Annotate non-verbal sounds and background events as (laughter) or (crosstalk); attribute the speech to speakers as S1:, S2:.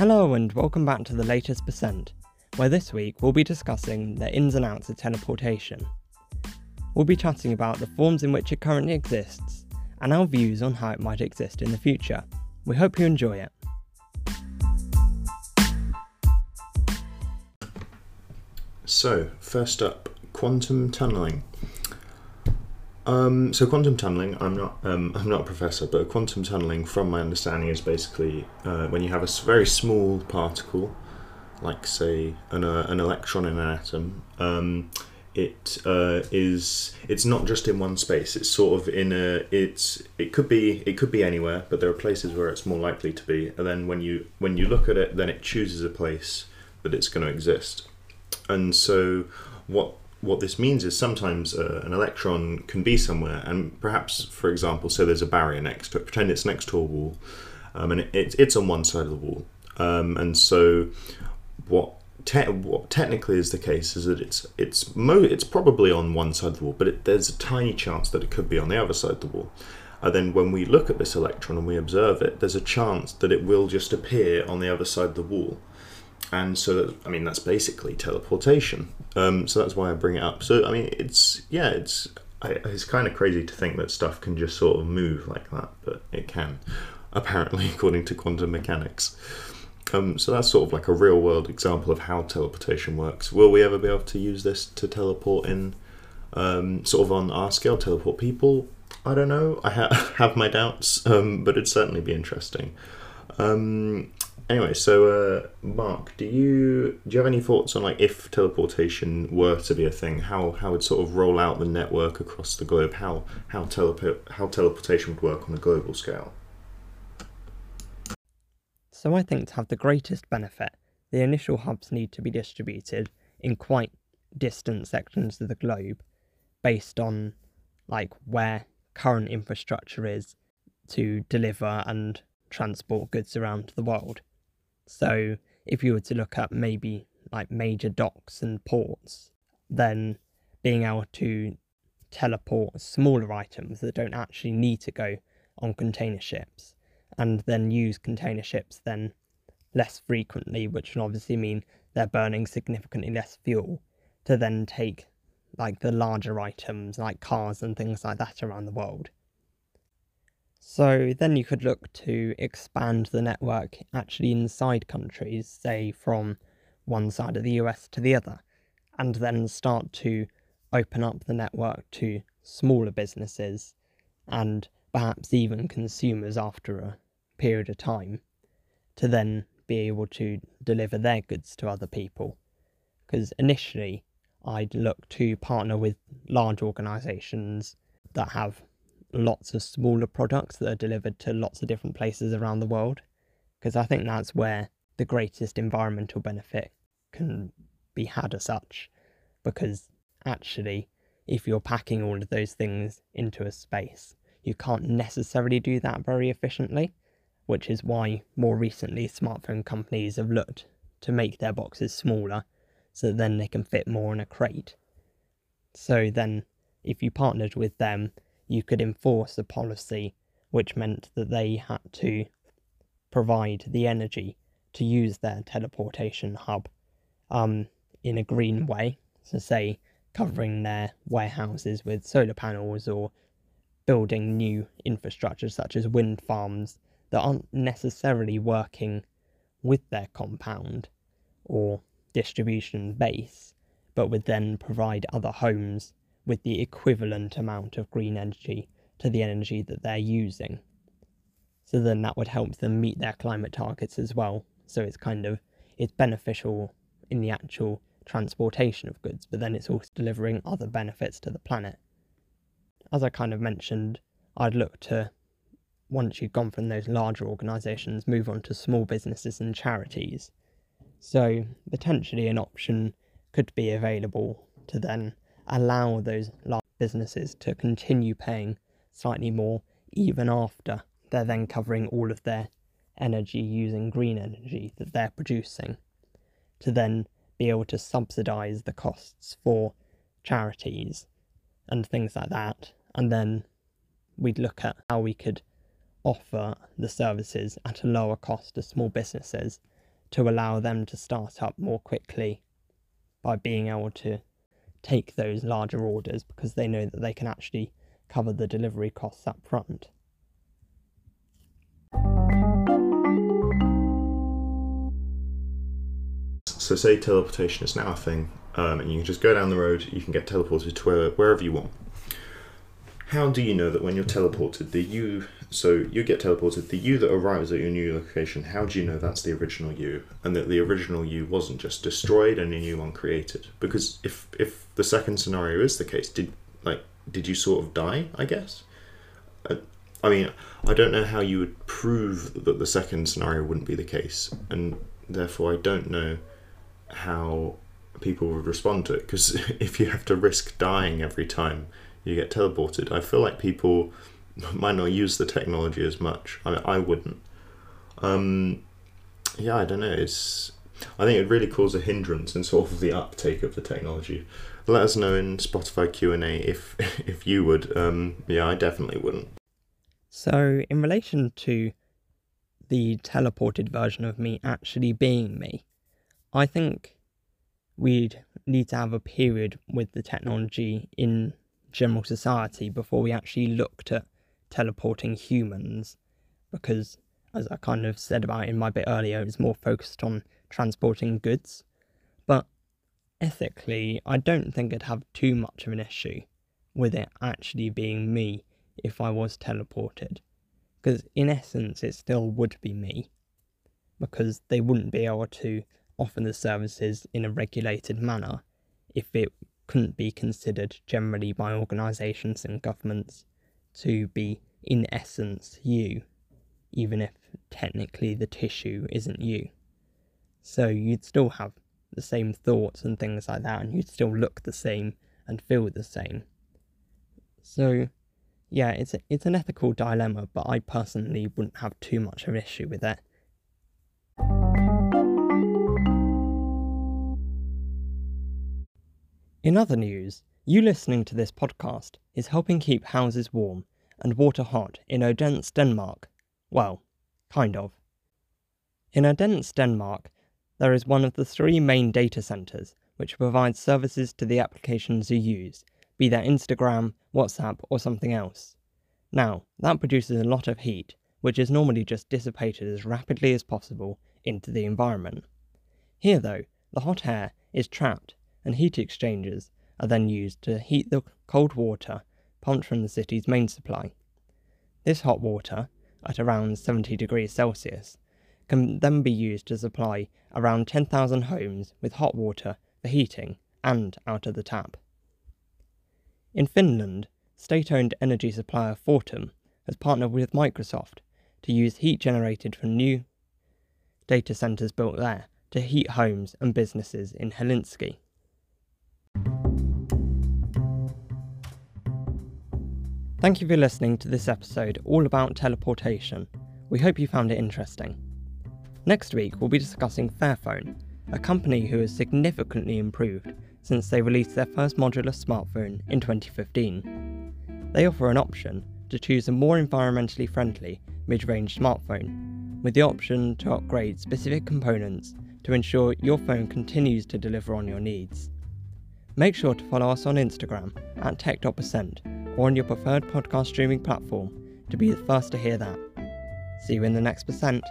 S1: Hello and welcome back to the latest percent, where this week we'll be discussing the ins and outs of teleportation. We'll be chatting about the forms in which it currently exists and our views on how it might exist in the future. We hope you enjoy it.
S2: So, first up, quantum tunneling. Um, so quantum tunneling, I'm not um, (laughs) I'm not a professor, but quantum tunneling, from my understanding, is basically uh, when you have a very small particle, like say an uh, an electron in an atom. Um, it uh, is it's not just in one space. It's sort of in a it's it could be it could be anywhere, but there are places where it's more likely to be. And then when you when you look at it, then it chooses a place that it's going to exist. And so what what this means is sometimes uh, an electron can be somewhere, and perhaps, for example, so there's a barrier next to it. Pretend it's next to a wall, um, and it, it's it's on one side of the wall. Um, and so, what te- what technically is the case is that it's it's mo- it's probably on one side of the wall, but it, there's a tiny chance that it could be on the other side of the wall. And then when we look at this electron and we observe it, there's a chance that it will just appear on the other side of the wall and so that, I mean that's basically teleportation. Um, so that's why I bring it up. So I mean it's yeah it's I, it's kind of crazy to think that stuff can just sort of move like that, but it can apparently (laughs) according to quantum mechanics. Um, so that's sort of like a real world example of how teleportation works. Will we ever be able to use this to teleport in um, sort of on our scale, teleport people? I don't know. I ha- (laughs) have my doubts, um, but it'd certainly be interesting. Um, anyway, so uh, Mark, do you do you have any thoughts on like if teleportation were to be a thing, how how would sort of roll out the network across the globe? How how teleport how teleportation would work on a global scale?
S1: So I think to have the greatest benefit, the initial hubs need to be distributed in quite distant sections of the globe based on like where current infrastructure is to deliver and transport goods around the world. So if you were to look at maybe like major docks and ports, then being able to teleport smaller items that don't actually need to go on container ships and then use container ships then less frequently, which will obviously mean they're burning significantly less fuel to then take like the larger items like cars and things like that around the world. So then you could look to expand the network actually inside countries, say from one side of the US to the other, and then start to open up the network to smaller businesses and perhaps even consumers after a period of time to then be able to deliver their goods to other people. Because initially, I'd look to partner with large organisations that have lots of smaller products that are delivered to lots of different places around the world. Because I think that's where the greatest environmental benefit can be had as such. Because actually, if you're packing all of those things into a space, you can't necessarily do that very efficiently, which is why more recently smartphone companies have looked to make their boxes smaller so that then they can fit more in a crate. So then, if you partnered with them, you could enforce a policy which meant that they had to provide the energy to use their teleportation hub um, in a green way. So, say, covering their warehouses with solar panels or building new infrastructure such as wind farms that aren't necessarily working with their compound or distribution base, but would then provide other homes with the equivalent amount of green energy to the energy that they're using. So then that would help them meet their climate targets as well. So it's kind of it's beneficial in the actual transportation of goods, but then it's also delivering other benefits to the planet. As I kind of mentioned, I'd look to once you've gone from those larger organisations, move on to small businesses and charities. So potentially an option could be available to then allow those large businesses to continue paying slightly more even after they're then covering all of their energy using green energy that they're producing to then be able to subsidize the costs for charities and things like that. And then we'd look at how we could offer the services at a lower cost to small businesses to allow them to start up more quickly by being able to take those larger orders because they know that they can actually cover the delivery costs up front.
S2: So, say teleportation is now a thing, um, and you can just go down the road, you can get teleported to wherever you want. How do you know that when you're teleported, the you, so you get teleported, the you that arrives at your new location, how do you know that's the original you, and that the original you wasn't just destroyed and a new one created? Because if if the second scenario is the case, did like did you sort of die? I guess. Uh, I mean, I don't know how you would prove that the second scenario wouldn't be the case, and therefore I don't know how people would respond to it. Because (laughs) if you have to risk dying every time you get teleported, I feel like people (laughs) might not use the technology as much. I mean, I wouldn't. Um, yeah, I don't know. It's I think it really cause a hindrance in sort of the uptake of the technology. Let us know in Spotify Q and A if (laughs) if you would. Um, yeah, I definitely wouldn't.
S1: So, in relation to the teleported version of me actually being me, I think we'd need to have a period with the technology in general society before we actually looked at teleporting humans because as I kind of said about in my bit earlier, it's more focused on transporting goods. But ethically, I don't think I'd have too much of an issue with it actually being me if I was teleported. Because in essence, it still would be me. Because they wouldn't be able to offer the services in a regulated manner if it couldn't be considered generally by organisations and governments to be, in essence, you, even if technically the tissue isn't you. So you'd still have the same thoughts and things like that, and you'd still look the same and feel the same. So, yeah, it's a, it's an ethical dilemma, but I personally wouldn't have too much of an issue with it. In other news, you listening to this podcast is helping keep houses warm and water hot in Odense, Denmark. Well, kind of. In Odense, Denmark, there is one of the three main data centers which provides services to the applications you use, be that Instagram, WhatsApp, or something else. Now, that produces a lot of heat, which is normally just dissipated as rapidly as possible into the environment. Here, though, the hot air is trapped and heat exchangers are then used to heat the cold water pumped from the city's main supply. This hot water, at around 70 degrees Celsius, can then be used to supply around 10,000 homes with hot water for heating and out of the tap. In Finland, state owned energy supplier Fortum has partnered with Microsoft to use heat generated from new data centres built there to heat homes and businesses in Helsinki. Thank you for listening to this episode all about teleportation. We hope you found it interesting. Next week, we'll be discussing Fairphone, a company who has significantly improved since they released their first modular smartphone in 2015. They offer an option to choose a more environmentally friendly mid range smartphone, with the option to upgrade specific components to ensure your phone continues to deliver on your needs. Make sure to follow us on Instagram at tech.percent or on your preferred podcast streaming platform to be the first to hear that. See you in the next percent.